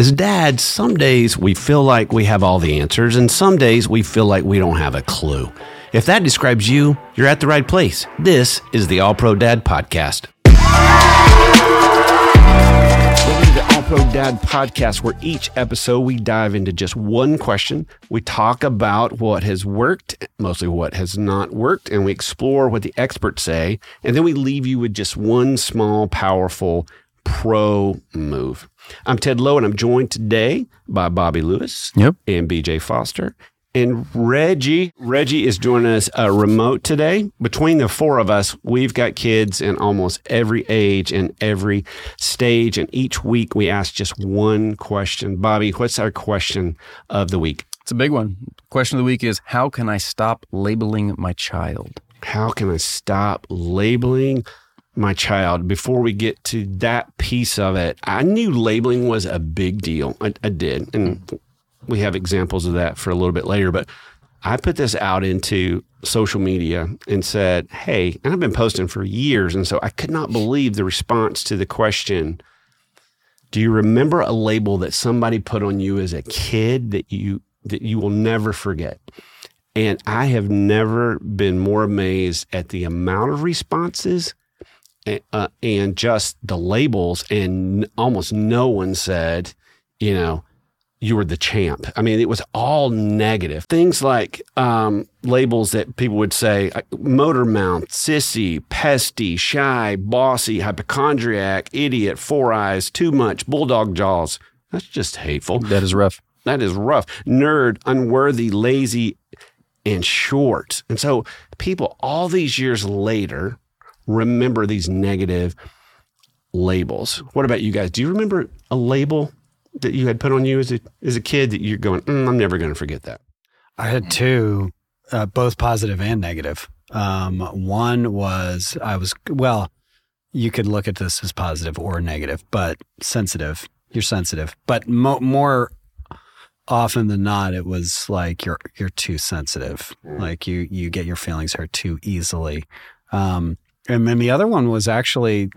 As dads, some days we feel like we have all the answers, and some days we feel like we don't have a clue. If that describes you, you're at the right place. This is the All Pro Dad Podcast. Welcome to the All Pro Dad Podcast, where each episode we dive into just one question. We talk about what has worked, mostly what has not worked, and we explore what the experts say. And then we leave you with just one small, powerful pro move. I'm Ted Lowe, and I'm joined today by Bobby Lewis Yep. and BJ Foster. And Reggie, Reggie is joining us uh, remote today. Between the four of us, we've got kids in almost every age and every stage. And each week we ask just one question. Bobby, what's our question of the week? It's a big one. Question of the week is How can I stop labeling my child? How can I stop labeling my child? Before we get to that piece of it, I knew labeling was a big deal. I, I did. And we have examples of that for a little bit later. But I put this out into social media and said, Hey, and I've been posting for years. And so I could not believe the response to the question Do you remember a label that somebody put on you as a kid that you that you will never forget? And I have never been more amazed at the amount of responses uh, and just the labels. And n- almost no one said, you know, you were the champ. I mean, it was all negative. Things like um, labels that people would say uh, motor mouth, sissy, pesty, shy, bossy, hypochondriac, idiot, four eyes, too much, bulldog jaws. That's just hateful. That is rough. That is rough. Nerd, unworthy, lazy, and short. And so people all these years later remember these negative labels. What about you guys? Do you remember a label that you had put on you as a as a kid that you're going, mm, I'm never going to forget that? I had two, uh, both positive and negative. Um, one was I was well, you could look at this as positive or negative, but sensitive. You're sensitive, but mo- more often than not, it was like you're you're too sensitive. Like you you get your feelings hurt too easily. Um, and then the other one was actually,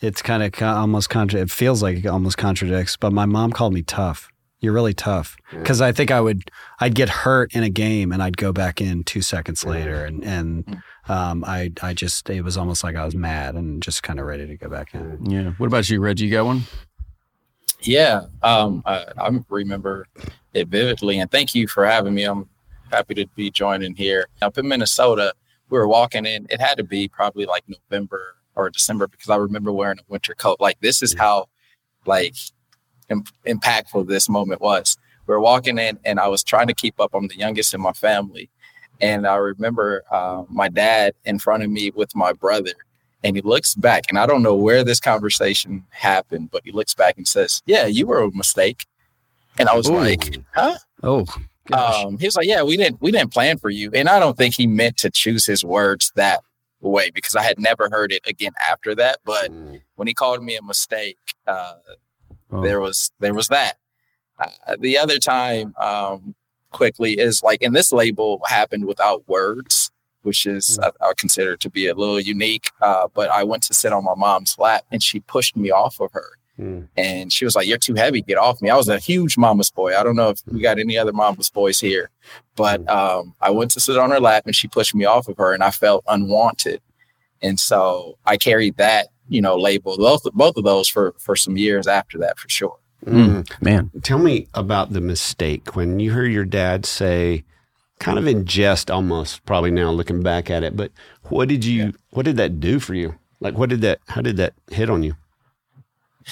it's kind of co- almost contra. It feels like it almost contradicts. But my mom called me tough. You're really tough because I think I would I'd get hurt in a game and I'd go back in two seconds later and and um, I I just it was almost like I was mad and just kind of ready to go back in. Yeah. What about you, Reggie? You got one? Yeah, um, I, I remember it vividly, and thank you for having me. I'm happy to be joining here. Up in Minnesota, we were walking in. It had to be probably like November or December because I remember wearing a winter coat. Like this is how like Im- impactful this moment was. We were walking in, and I was trying to keep up. I'm the youngest in my family, and I remember uh, my dad in front of me with my brother, and he looks back, and I don't know where this conversation happened, but he looks back and says, "Yeah, you were a mistake," and I was Ooh. like, "Huh?" Oh. Um, he was like, "Yeah, we didn't we didn't plan for you," and I don't think he meant to choose his words that way because I had never heard it again after that. But when he called me a mistake, uh, Oh. there was there was that. Uh, the other time, um, quickly is like, and this label happened without words, which is I, I consider to be a little unique. Uh, but I went to sit on my mom's lap, and she pushed me off of her. Mm. And she was like, "You're too heavy. Get off me." I was a huge mama's boy. I don't know if we got any other mama's boys here, but um, I went to sit on her lap, and she pushed me off of her, and I felt unwanted. And so I carried that, you know, label both both of those for for some years after that, for sure. Mm. man. Tell me about the mistake when you heard your dad say, kind of in jest almost, probably now looking back at it, but what did you, what did that do for you? Like, what did that, how did that hit on you?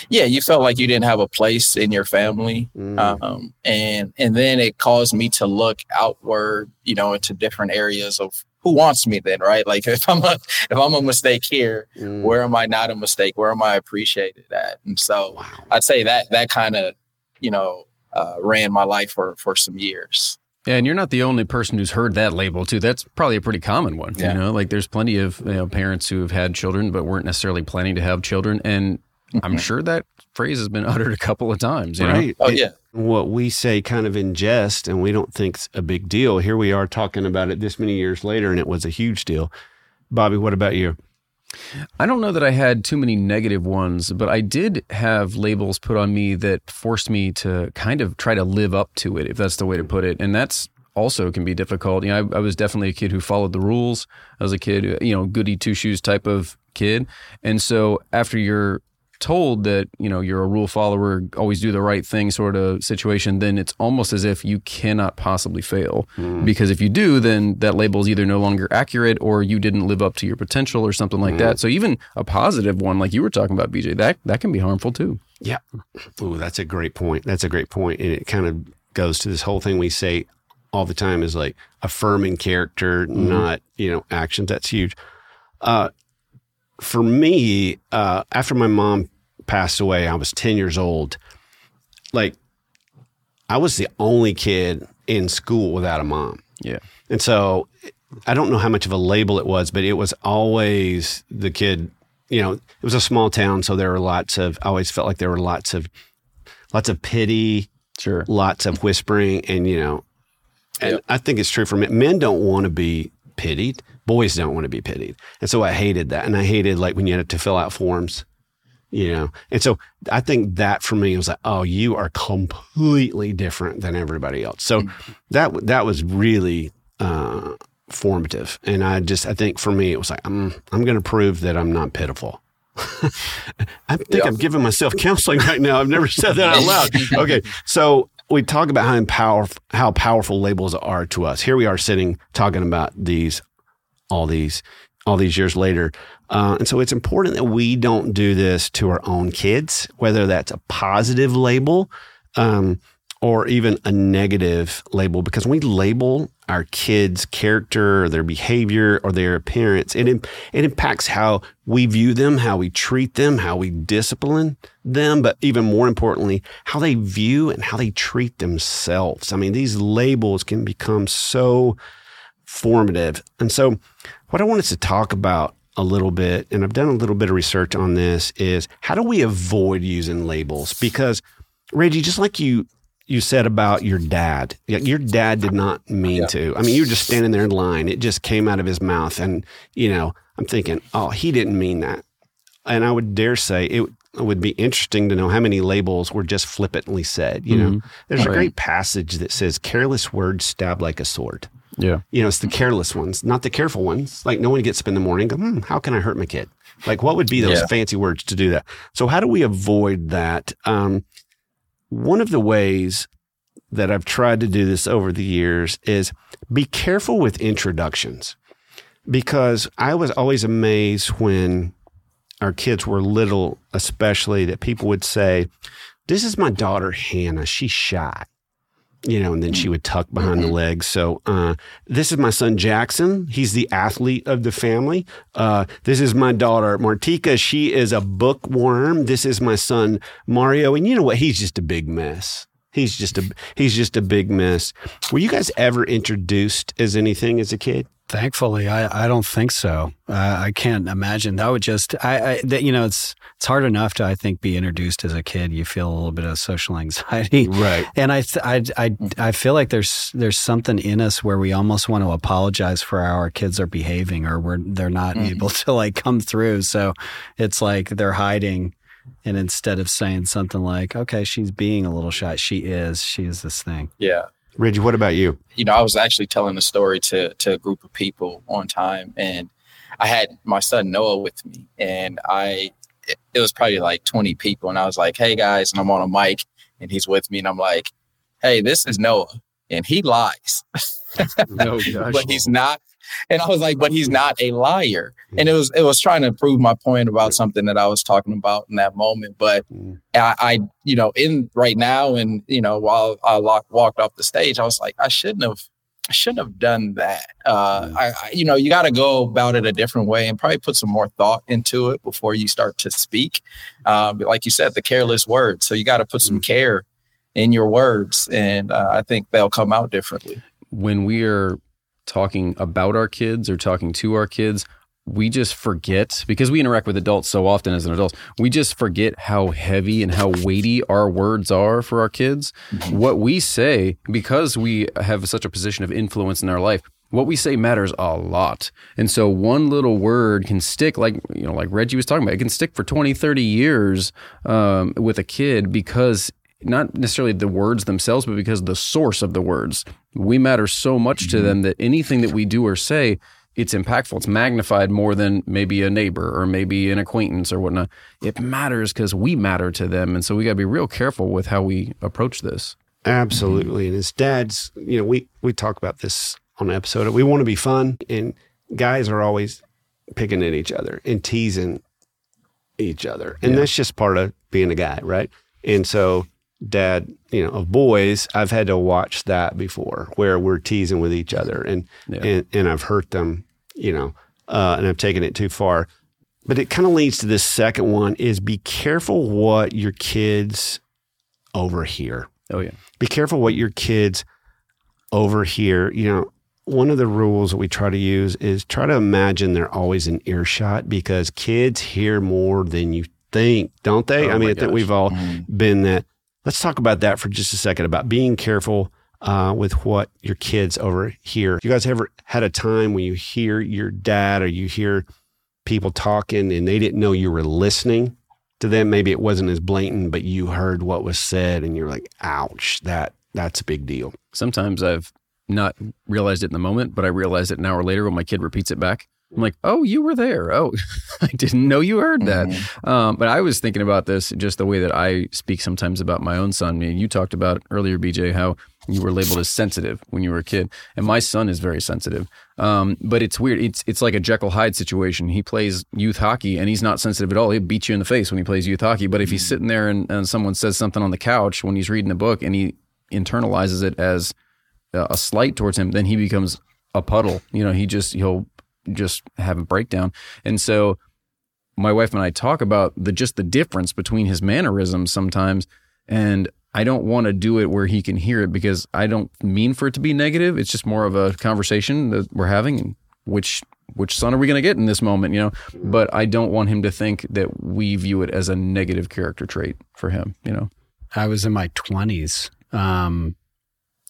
Yeah, you felt like you didn't have a place in your family, Mm. um, and and then it caused me to look outward, you know, into different areas of who wants me. Then, right? Like if I'm a if I'm a mistake here, Mm. where am I not a mistake? Where am I appreciated at? And so Wow. I'd say that that kind of you know uh, ran my life for for some years. Yeah, and you're not the only person who's heard that label too. That's probably a pretty common one. Yeah. You know, like there's plenty of you know, parents who have had children but weren't necessarily planning to have children, and I'm sure that phrase has been uttered a couple of times. You know? Right. Oh It- yeah, what we say kind of in jest and we don't think's a big deal. Here we are talking about it this many years later and it was a huge deal. Bobby, what about you? I don't know that I had too many negative ones, but I did have labels put on me that forced me to kind of try to live up to it, if that's the way to put it. And that's also can be difficult. You know, I, I was definitely a kid who followed the rules. I was a kid, you know, goody two shoes type of kid. And so after you're told that you know you're a rule follower always do the right thing sort of situation then it's almost as if you cannot possibly fail. Mm. because if you do then that label is either no longer accurate or you didn't live up to your potential or something like mm. that so even a positive one like you were talking about bj that that can be harmful too. Yeah. Ooh, that's a great point. That's a great point. And it kind of goes to this whole thing we say all the time is like affirming character mm. not you know actions. That's huge. Uh for me, uh, after my mom passed away, I was 10 years old. Like, I was the only kid in school without a mom. Yeah. And so I don't know how much of a label it was, but it was always the kid, you know, it was a small town. So there were lots of, I always felt like there were lots of, lots of pity, sure, lots of whispering. And, you know, and yep. I think it's true for men. Men don't want to be pitied. Boys don't want to be pitied. And so I hated that. And I hated like when you had to fill out forms you know? And so i think that for me was like oh you are completely different than everybody else. So mm-hmm. that that was really uh, formative. And i just i think for me it was like i'm i'm going to prove that i'm not pitiful. I think yeah. i'm giving myself counseling right now. I've never said that out loud. Okay. So we talk about how power how powerful labels are to us. Here we are sitting talking about these all these all these years later uh, and so it's important that we don't do this to our own kids, whether that's a positive label um, or even a negative label, because when we label our kids' character or their behavior or their appearance, it, it impacts how we view them, how we treat them, how we discipline them, but even more importantly, how they view and how they treat themselves. I mean, these labels can become so formative. And so, what I want us to talk about a little bit, and I've done a little bit of research on this, is how do we avoid using labels? Because Reggie, just like you you said about your dad, your dad did not mean yeah. to. I mean, you were just standing there in line; it just came out of his mouth, and you know, I'm thinking, oh, he didn't mean that. And I would dare say it would be interesting to know how many labels were just flippantly said. You mm-hmm. know, there's right. a great passage that says, "Careless words stab like a sword." Yeah. You know, it's the careless ones, not the careful ones. Like no one gets up in the morning go, hmm, how can I hurt my kid? Like what would be those yeah. fancy words to do that? So how do we avoid that? Um, one of the ways that I've tried to do this over the years is be careful with introductions because I was always amazed when our kids were little, especially that people would say, this is my daughter, Hannah. She's shy you know, and then she would tuck behind mm-hmm. the legs. So, uh, this is my son Jackson. He's the athlete of the family. Uh, this is my daughter Martika. She is a bookworm. This is my son Mario. And you know what? He's just a big mess. He's just a he's just a big mess. Were you guys ever introduced as anything as a kid? Thankfully, I, I don't think so. Uh, I can't imagine that would just I, I that, you know it's it's hard enough to I think be introduced as a kid. You feel a little bit of social anxiety, right? And I I I, I feel like there's there's something in us where we almost want to apologize for how our kids are behaving or we're they're not mm-hmm. able to like come through. So it's like they're hiding. And instead of saying something like, okay, she's being a little shy, she is, she is this thing. Yeah. Reggie, what about you? You know, I was actually telling a story to to a group of people one time, and I had my son Noah with me, and I it, it was probably like 20 people, and I was like, "Hey guys," and I'm on a mic, and he's with me, and I'm like, "Hey, this is Noah, and he lies." no, but he's not and I was like, but he's not a liar. And it was it was trying to prove my point about something that I was talking about in that moment. But mm. I, I you know, in right now, and you know, while I walked off the stage, I was like, I shouldn't have. I shouldn't have done that. Uh. I, I, you know, you got to go about it a different way and probably put some more thought into it before you start to speak. Um, like you said, the careless words. So you got to put some mm. care in your words, and uh, I think they'll come out differently. When we are talking about our kids or talking to our kids, we just forget because we interact with adults so often as an adult, we just forget how heavy and how weighty our words are for our kids. Mm-hmm. What we say, because we have such a position of influence in our life, what we say matters a lot. And so one little word can stick like, you know, like Reggie was talking about, it can stick for 20, 30 years um, with a kid because not necessarily the words themselves, but because the source of the words. We matter so much to mm-hmm. them that anything that we do or say, it's impactful. It's magnified more than maybe a neighbor or maybe an acquaintance or whatnot. It matters because we matter to them. And so we got to be real careful with how we approach this. Absolutely. And as dads, you know, we, we talk about this on an episode. We want to be fun, and guys are always picking at each other and teasing each other. And Yeah. that's just part of being a guy, right? And so, dad, you know, of boys, I've had to watch that before where we're teasing with each other and, Yeah. and, and I've hurt them, you know, uh, and I've taken it too far. But it kind of leads to this second one is be careful what your kids overhear Oh, yeah. be careful what your kids overhear. You know, one of the rules that we try to use is try to imagine they're always in earshot because kids hear more than you think, don't they? Oh I mean, I think we've all been that. Let's talk about that for just a second about being careful uh, with what your kids over overhear. You guys ever had a time when you hear your dad or you hear people talking and they didn't know you were listening? to them maybe it wasn't as blatant but you heard what was said and you're like ouch that that's a big deal Sometimes I've not realized it in the moment, but I realize it an hour later when my kid repeats it back. I'm like, oh, you were there. Oh, I didn't know you heard that. Um, but I was thinking about this just the way that I speak sometimes about my own son. I mean, you talked about earlier, BJ, how you were labeled as sensitive when you were a kid, and my son is very sensitive. Um, but it's weird. It's it's like a Jekyll Hyde situation. He plays youth hockey, and he's not sensitive at all. He'll beat you in the face when he plays youth hockey. But if he's sitting there and, and someone says something on the couch when he's reading a book, and he internalizes it as a slight towards him, then he becomes a puddle. You know, he just he'll just have a breakdown. And so my wife and I talk about the just the difference between his mannerisms sometimes and I don't want to do it where he can hear it because I don't mean for it to be negative. It's just more of a conversation that we're having which which son are we going to get in this moment, you know? But I don't want him to think that we view it as a negative character trait for him, you know. I was in my 20s um,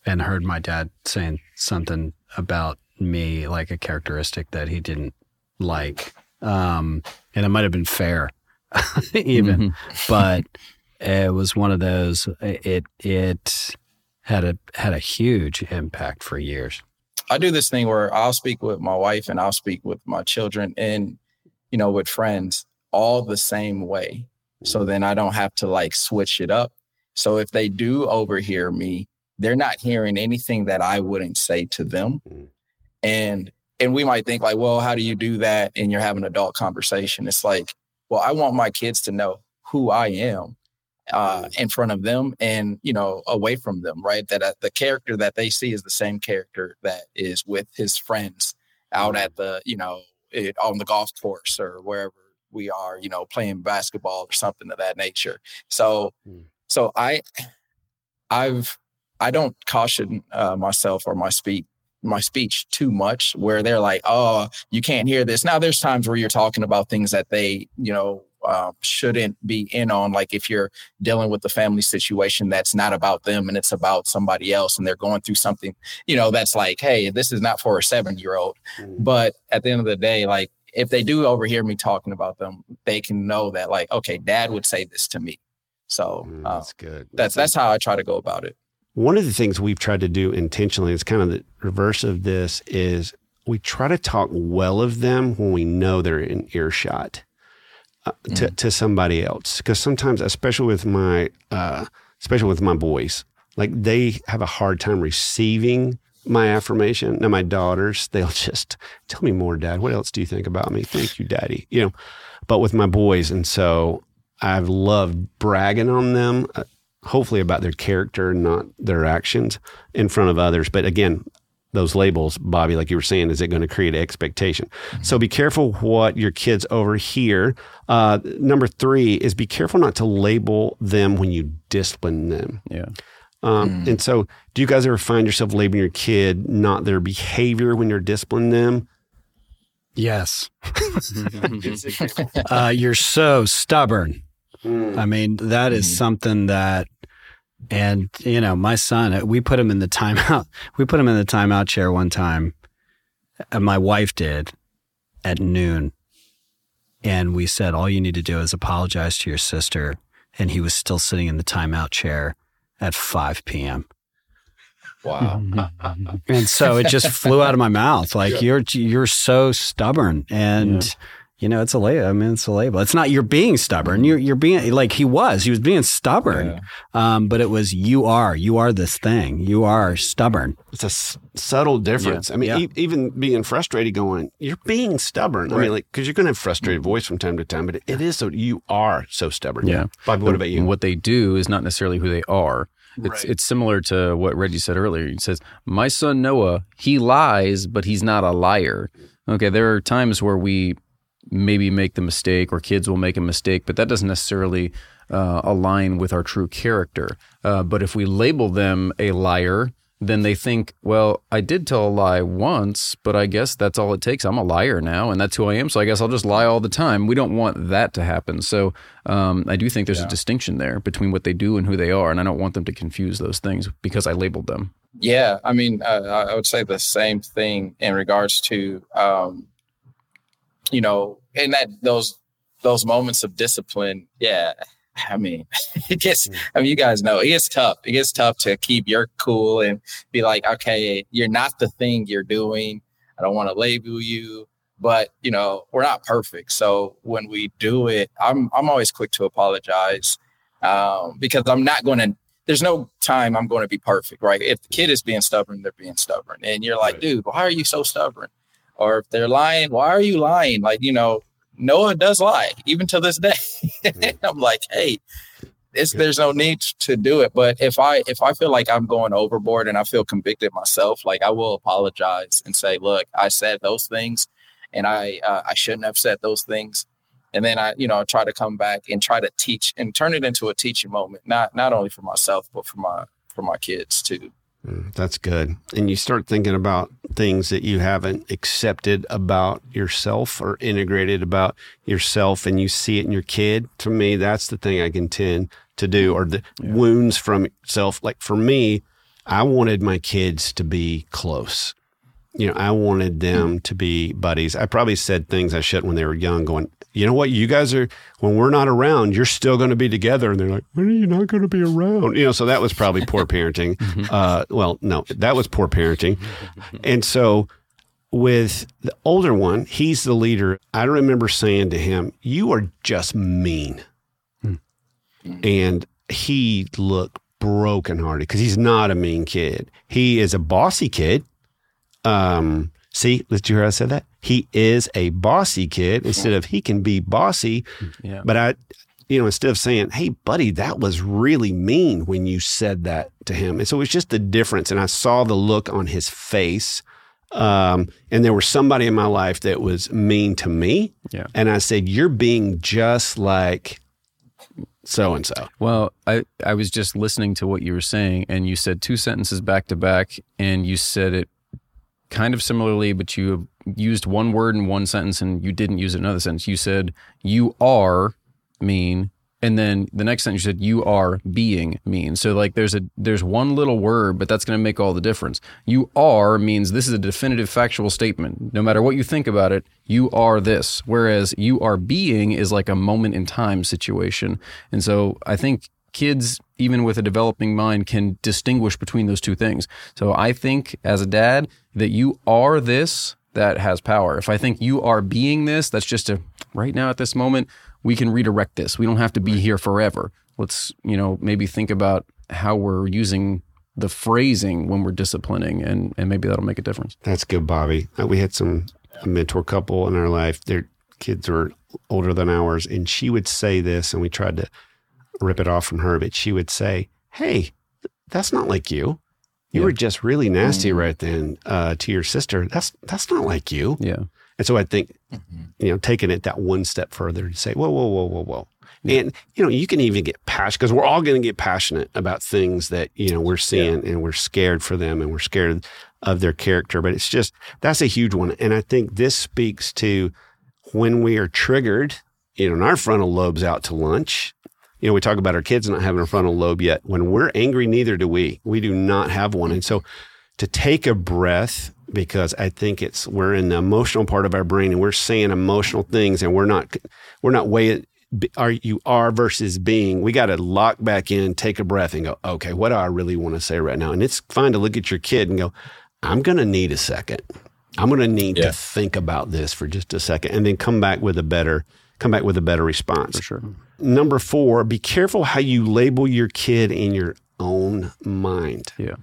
and heard my dad saying something about me, like a characteristic that he didn't like. Um, and it might have been fair, even, mm-hmm. but it was one of those. It it had a had a huge impact for years. I do this thing where I'll speak with my wife and I'll speak with my children and, you know, with friends all the same way. So mm-hmm. then I don't have to like switch it up. So if they do overhear me, they're not hearing anything that I wouldn't say to them. Mm. Mm. And and we might think like, well, how do you do that? And you're having an adult conversation. It's like, well, I want my kids to know who I am uh, in front of them and you know away from them right that uh, the character that they see is the same character that is with his friends out at the you know it, on the golf course or wherever we are you know playing basketball or something of that nature so Mm. so i i've i don't caution uh, myself or my speak my speech too much where they're like oh you can't hear this. Now there's times where you're talking about things that they you know um, shouldn't be in on like if you're dealing with a family situation that's not about them and it's about somebody else and they're going through something you know that's like hey this is not for a seven year old but at the end of the day like if they do overhear me talking about them they can know that like okay dad would say this to me. So Mm, uh, that's good. that's that's how i try to go about it One of the things we've tried to do intentionally is kind of the reverse of this is we try to talk well of them when we know they're in earshot uh, to, to somebody else. Because sometimes, especially with my, uh, especially with my boys, like they have a hard time receiving my affirmation. Now, my daughters, they'll just tell me more, dad. What else do you think about me? Thank you, daddy. You know, but with my boys, and so I've loved bragging on them, uh, hopefully about their character, not their actions in front of others. But again, those labels, Bobby, like you were saying, is it going to create expectation? So be careful what your kids overhear. Uh, number three is be careful not to label them when you discipline them. Yeah. Um, And so, do you guys ever find yourself labeling your kid not their behavior when you're disciplining them? Yes. uh, you're so stubborn. Mm. I mean, that is mm-hmm. something that, and you know, my son, we put him in the timeout. We put him in the timeout chair one time, And my wife did at noon. And we said, all you need to do is apologize to your sister. And he was still sitting in the timeout chair at 5 p.m. Wow. And so it just flew out of my mouth. Like you're you're so stubborn, and you know it's a label. I mean, it's a label. It's not you're being stubborn. You're you're being like he was. He was being stubborn. Um, but it was you are. You are this thing. You are stubborn. It's a s- subtle difference. I mean, Yeah. e- even being frustrated, going, you're being stubborn. I mean, like, because you're going to have frustrated voice from time to time, but it, it is so, you are so stubborn. Yeah. Bobby, what about And you? what they do is not necessarily who they are. It's Right. it's similar to what Reggie said earlier. He says, "My son Noah, he lies, but he's not a liar." Okay, there are times where we maybe make the mistake, or kids will make a mistake, but that doesn't necessarily uh, align with our true character. Uh, but if we label them a liar, then they think, well, I did tell a lie once, but I guess that's all it takes. I'm a liar now, and that's who I am. So I guess I'll just lie all the time. We don't want that to happen. So um, I do think there's a distinction there between what they do and who they are, and I don't want them to confuse those things because I labeled them. Yeah, I mean, uh, I I would say the same thing in regards to, um, you know, in that those those moments of discipline. Yeah, I mean, it gets. I mean, you guys know it gets tough. It gets tough to keep your cool and be like, okay, you're not the thing you're doing. I don't want to label you, but you know, we're not perfect. So when we do it, I'm I'm always quick to apologize um, because I'm not going to there's no time I'm going to be perfect, right? If the kid is being stubborn, they're being stubborn. And you're like, Right. dude, why are you so stubborn? Or if they're lying, why are you lying? Like, you know, Noah does lie, even to this day. I'm like, hey, it's, there's no need to do it. But if I if I feel like I'm going overboard and I feel convicted myself, like I will apologize and say, look, I said those things and I uh, I shouldn't have said those things and then I, you know, try to come back and try to teach and turn it into a teaching moment, not not only for myself but for my for my kids too. Mm, That's good. And you start thinking about things that you haven't accepted about yourself or integrated about yourself, and you see it in your kid. To me, that's the thing I can tend to do, or the wounds from self. Like for me, I wanted my kids to be close. You know, I wanted them hmm. to be buddies. I probably said things I shouldn't when they were young, going, you know what, you guys are, when we're not around, you're still going to be together. And they're like, when are you not going to be around? You know, so that was probably poor parenting. Mm-hmm. Uh, well, no, that was poor parenting. And so with the older one, he's the leader. I remember saying to him, You are just mean. Hmm. And he looked brokenhearted because he's not a mean kid. He is a bossy kid. Um, see, did you hear I said that? He is a bossy kid instead of he can be bossy. Yeah. But I, you know, instead of saying, "Hey, buddy, that was really mean," when you said that to him, and so it was just the difference. And I saw the look on his face. Um, and there was somebody in my life that was mean to me, Yeah. and I said, "You're being just like so and so." Well, I, I was just listening to what you were saying, and you said two sentences back to back, and you said it kind of similarly, but you used one word in one sentence and you didn't use it in another sentence. You said, You are mean. And then the next sentence you said, You are being mean. So, like, there's a there's one little word, but that's going to make all the difference. You are means this is a definitive factual statement. No matter what you think about it, you are this. Whereas you are being is like a moment in time situation. And so I think kids, even with a developing mind, can distinguish between those two things. So I think as a dad that you are this, that has power. If I think you are being this, that's just a right now at this moment, we can redirect this. We don't have to be here forever. Let's, you know, maybe think about how we're using the phrasing when we're disciplining and, and maybe that'll make a difference. That's good, Bobby. Uh, We had some a mentor couple in our life. Their kids were older than ours, and she would say this, and we tried to rip it off from her, but she would say, "Hey, that's not like you. You Yeah. were just really nasty right then uh, to your sister. That's that's not like you." Yeah. And so I think, you know, taking it that one step further to say, whoa, whoa, whoa, whoa, whoa. And, you know, you can even get passionate because we're all going to get passionate about things that, you know, we're seeing and we're scared for them and we're scared of their character. But it's just, that's a huge one. And I think this speaks to when we are triggered, you know, and our frontal lobe's out to lunch. You know, we talk about our kids not having a frontal lobe yet. When we're angry, neither do we. We do not have one. And so to take a breath because I think it's we're in the emotional part of our brain and we're saying emotional things and we're not we're not weighing are you are versus being. We got to lock back in, take a breath, and go. Okay, what do I really want to say right now? And it's fine to look at your kid and go. I'm going to need a second. I'm going to need yeah. to think about this for just a second, and then come back with a better come back with a better response. For sure. Number four, be careful how you label your kid in your own mind. Yeah.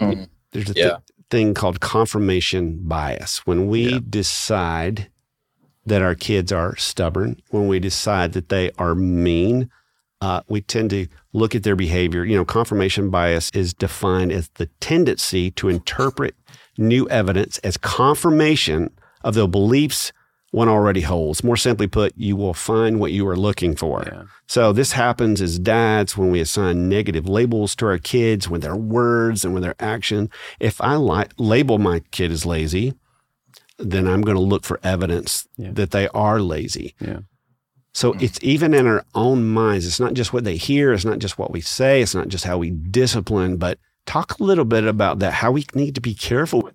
Mm-hmm. There's a yeah. thing called confirmation bias. When we yeah. decide that our kids are stubborn, when we decide that they are mean, uh, we tend to look at their behavior. You know, confirmation bias is defined as the tendency to interpret new evidence as confirmation of the beliefs one already holds. More simply put, you will find what you are looking for. Yeah. So this happens as dads when we assign negative labels to our kids with their words and with their action. If I li- label my kid as lazy, then I'm going to look for evidence yeah. that they are lazy. Yeah. So mm. it's even in our own minds. It's not just what they hear. It's not just what we say. It's not just how we discipline, but talk a little bit about that, how we need to be careful with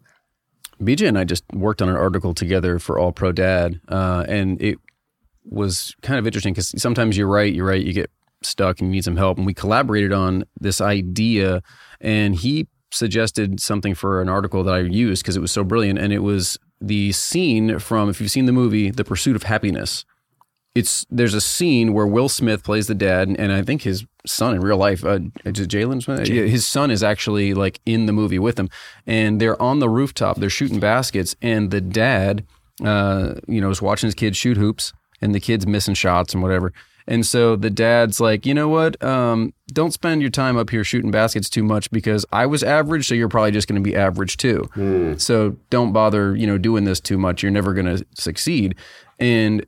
BJ and I just worked on an article together for All Pro Dad, uh, and it was kind of interesting because sometimes you're right, you're right, you get stuck and you need some help. And we collaborated on this idea, and he suggested something for an article that I used because it was so brilliant. And it was the scene from, if you've seen the movie, The Pursuit of Happyness it's there's a scene where Will Smith plays the dad, and I think his son in real life, uh, Jaden Smith, his son is actually like in the movie with him, and they're on the rooftop, they're shooting baskets, and the dad, uh, you know, is watching his kids shoot hoops, and the kids missing shots and whatever. And so the dad's like, you know what? Um, don't spend your time up here shooting baskets too much because I was average, so you're probably just going to be average too. Mm. So don't bother, you know, doing this too much. You're never going to succeed. And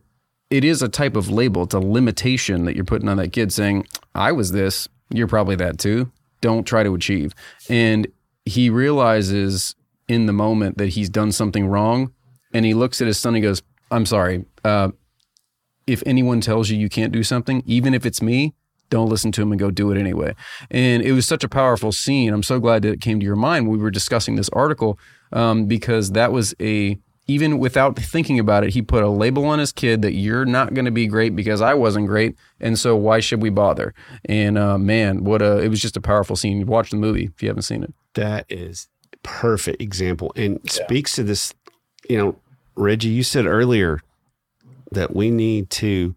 it is a type of label. It's a limitation that you're putting on that kid saying, I was this, you're probably that too. Don't try to achieve. And he realizes in the moment that he's done something wrong. And he looks at his son and goes, I'm sorry. Uh, if anyone tells you you can't do something, even if it's me, don't listen to him and go do it anyway. And it was such a powerful scene. I'm so glad that it came to your mind we were discussing this article um, because that was a even without thinking about it, he put a label on his kid that you're not going to be great because I wasn't great, and so why should we bother? And uh, man, what a it was just a powerful scene. You watch the movie if you haven't seen it. That is perfect example and yeah. speaks to this. You know, Reggie, you said earlier that we need to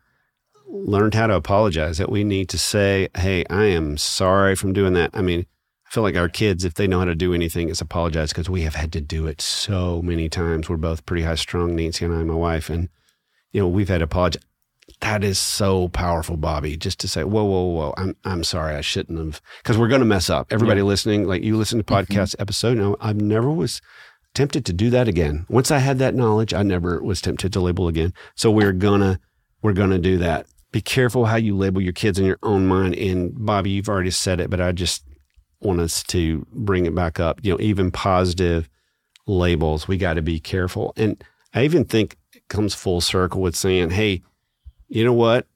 learn how to apologize. That we need to say, "Hey, I am sorry from doing that." I mean, feel like our kids, if they know how to do anything, is apologize because we have had to do it so many times. We're both pretty high strung, Nancy and I, my wife, and you know we've had to apologize. That is so powerful, Bobby. Just to say, whoa, whoa, whoa, I'm I'm sorry, I shouldn't have, because we're going to mess up. Everybody yeah. listening, like you listen to mm-hmm. podcast mm-hmm. episode, no, I've never was tempted to do that again. Once I had that knowledge, I never was tempted to label again. So we're gonna we're gonna do that. Be careful how you label your kids in your own mind. And Bobby, you've already said it, but I just want us to bring it back up. You know, even positive labels, we got to be careful. And I even think it comes full circle with saying, hey, you know what?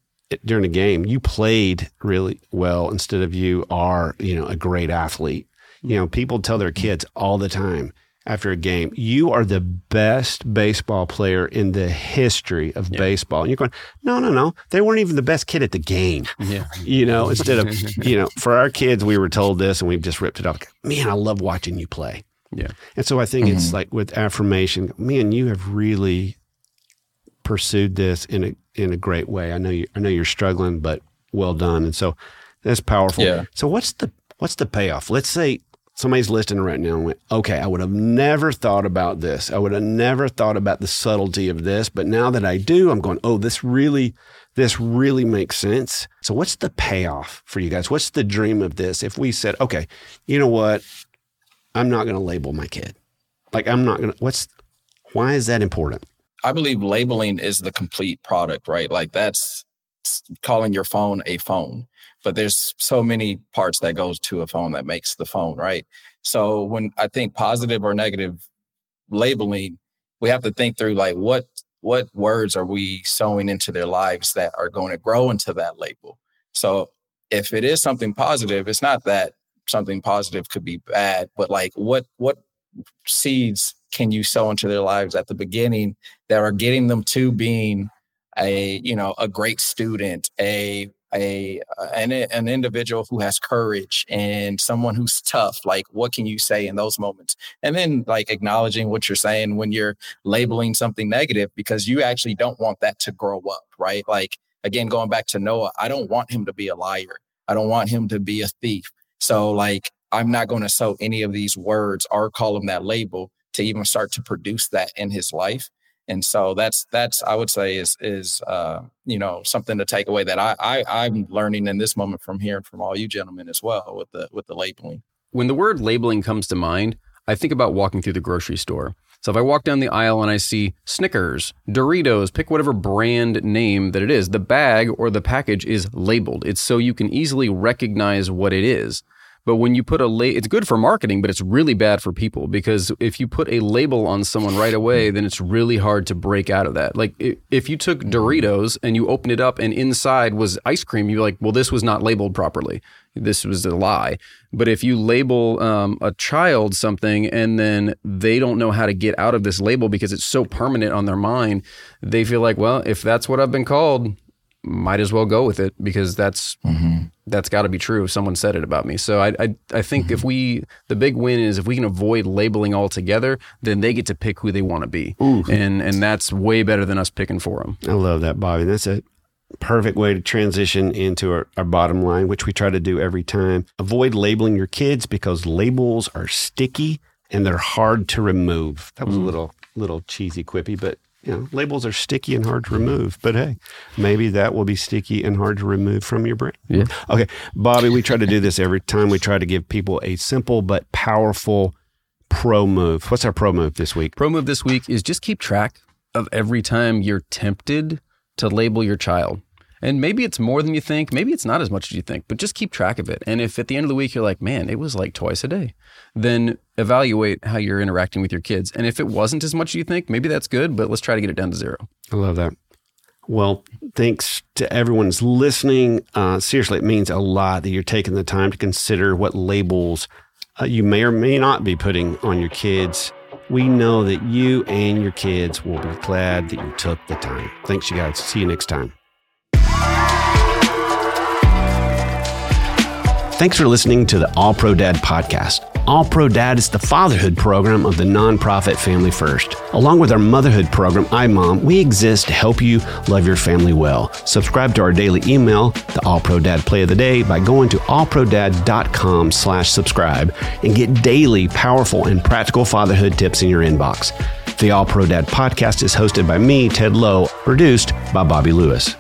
During a game, you played really well instead of you are, you know, a great athlete. You know, people tell their kids all the time, after a game. You are the best baseball player in the history of yeah. baseball. And you're going, no, no, no. They weren't even the best kid at the game. Yeah. You know, instead of, you know, for our kids, we were told this and we've just ripped it off. Man, I love watching you play. Yeah. And so I think mm-hmm. it's like with affirmation, man, you have really pursued this in a in a great way. I know you I know you're struggling, but well done. And so that's powerful. Yeah. So what's the what's the payoff? Let's say somebody's listening right now and went, okay, I would have never thought about this. I would have never thought about the subtlety of this. But now that I do, I'm going, oh, this really, this really makes sense. So what's the payoff for you guys? What's the dream of this? If we said, okay, you know what? I'm not going to label my kid. Like, I'm not going to, what's, why is that important? I believe labeling is the complete product, right? Like that's calling your phone a phone but there's so many parts that goes to a phone that makes the phone right? So when i think positive or negative labeling we have to think through like what what words are we sowing into their lives that are going to grow into that label? So if it is something positive it's not that something positive could be bad but like what what seeds can you sow into their lives at the beginning that are getting them to being a you know a great student a a uh, an, an individual who has courage and someone who's tough like what can you say in those moments? And then like acknowledging what you're saying when you're labeling something negative because you actually don't want that to grow up right? Like again going back to noah i don't want him to be a liar. I don't want him to be a thief. So like i'm not going to sow any of these words or call him that label to even start to produce that in his life and so that's that's I would say is is uh, you know something to take away that I, I I'm learning in this moment from hearing from all you gentlemen as well with the with the labeling. When the word labeling comes to mind, I think about walking through the grocery store. So if I walk down the aisle and I see Snickers, Doritos, pick whatever brand name that it is, the bag or the package is labeled. It's so you can easily recognize what it is. But when you put a la- it's good for marketing, but it's really bad for people because if you put a label on someone right away, then it's really hard to break out of that. Like if you took Doritos and you opened it up and inside was ice cream, you're like, well, this was not labeled properly. This was a lie. But if you label um, a child something and then they don't know how to get out of this label because it's so permanent on their mind, they feel like, well, if that's what I've been called, might as well go with it because that's mm-hmm. that's got to be true. If someone said it about me, so I I, I think mm-hmm. if we the big win is if we can avoid labeling altogether, then they get to pick who they want to be, Ooh. and and that's way better than us picking for them. I love that, Bobby. That's a perfect way to transition into our, our bottom line, which we try to do every time. Avoid labeling your kids because labels are sticky and they're hard to remove. That was mm. a little little cheesy quippy, but you know, labels are sticky and hard to remove, but hey, maybe that will be sticky and hard to remove from your brain. Yeah. Okay, Bobby, we try to do this every time. We try to give people a simple but powerful pro move. What's our pro move this week? Pro move this week is just keep track of every time you're tempted to label your child. And maybe it's more than you think. Maybe it's not as much as you think, but just keep track of it. And if at the end of the week you're like, man, it was like twice a day, then evaluate how you're interacting with your kids. And if it wasn't as much as you think, maybe that's good, but let's try to get it down to zero. I love that. Well, thanks to everyone's listening. Uh, seriously, it means a lot that you're taking the time to consider what labels uh, you may or may not be putting on your kids. We know that you and your kids will be glad that you took the time. Thanks, you guys. See you next time. Thanks for listening to the All Pro Dad podcast. All Pro Dad is the fatherhood program of the nonprofit Family First. Along with our motherhood program, iMom, we exist to help you love your family well. Subscribe to our daily email, the All Pro Dad Play of the Day, by going to allprodad.com slash subscribe and get daily powerful and practical fatherhood tips in your inbox. The All Pro Dad podcast is hosted by me, Ted Lowe, produced by Bobby Lewis.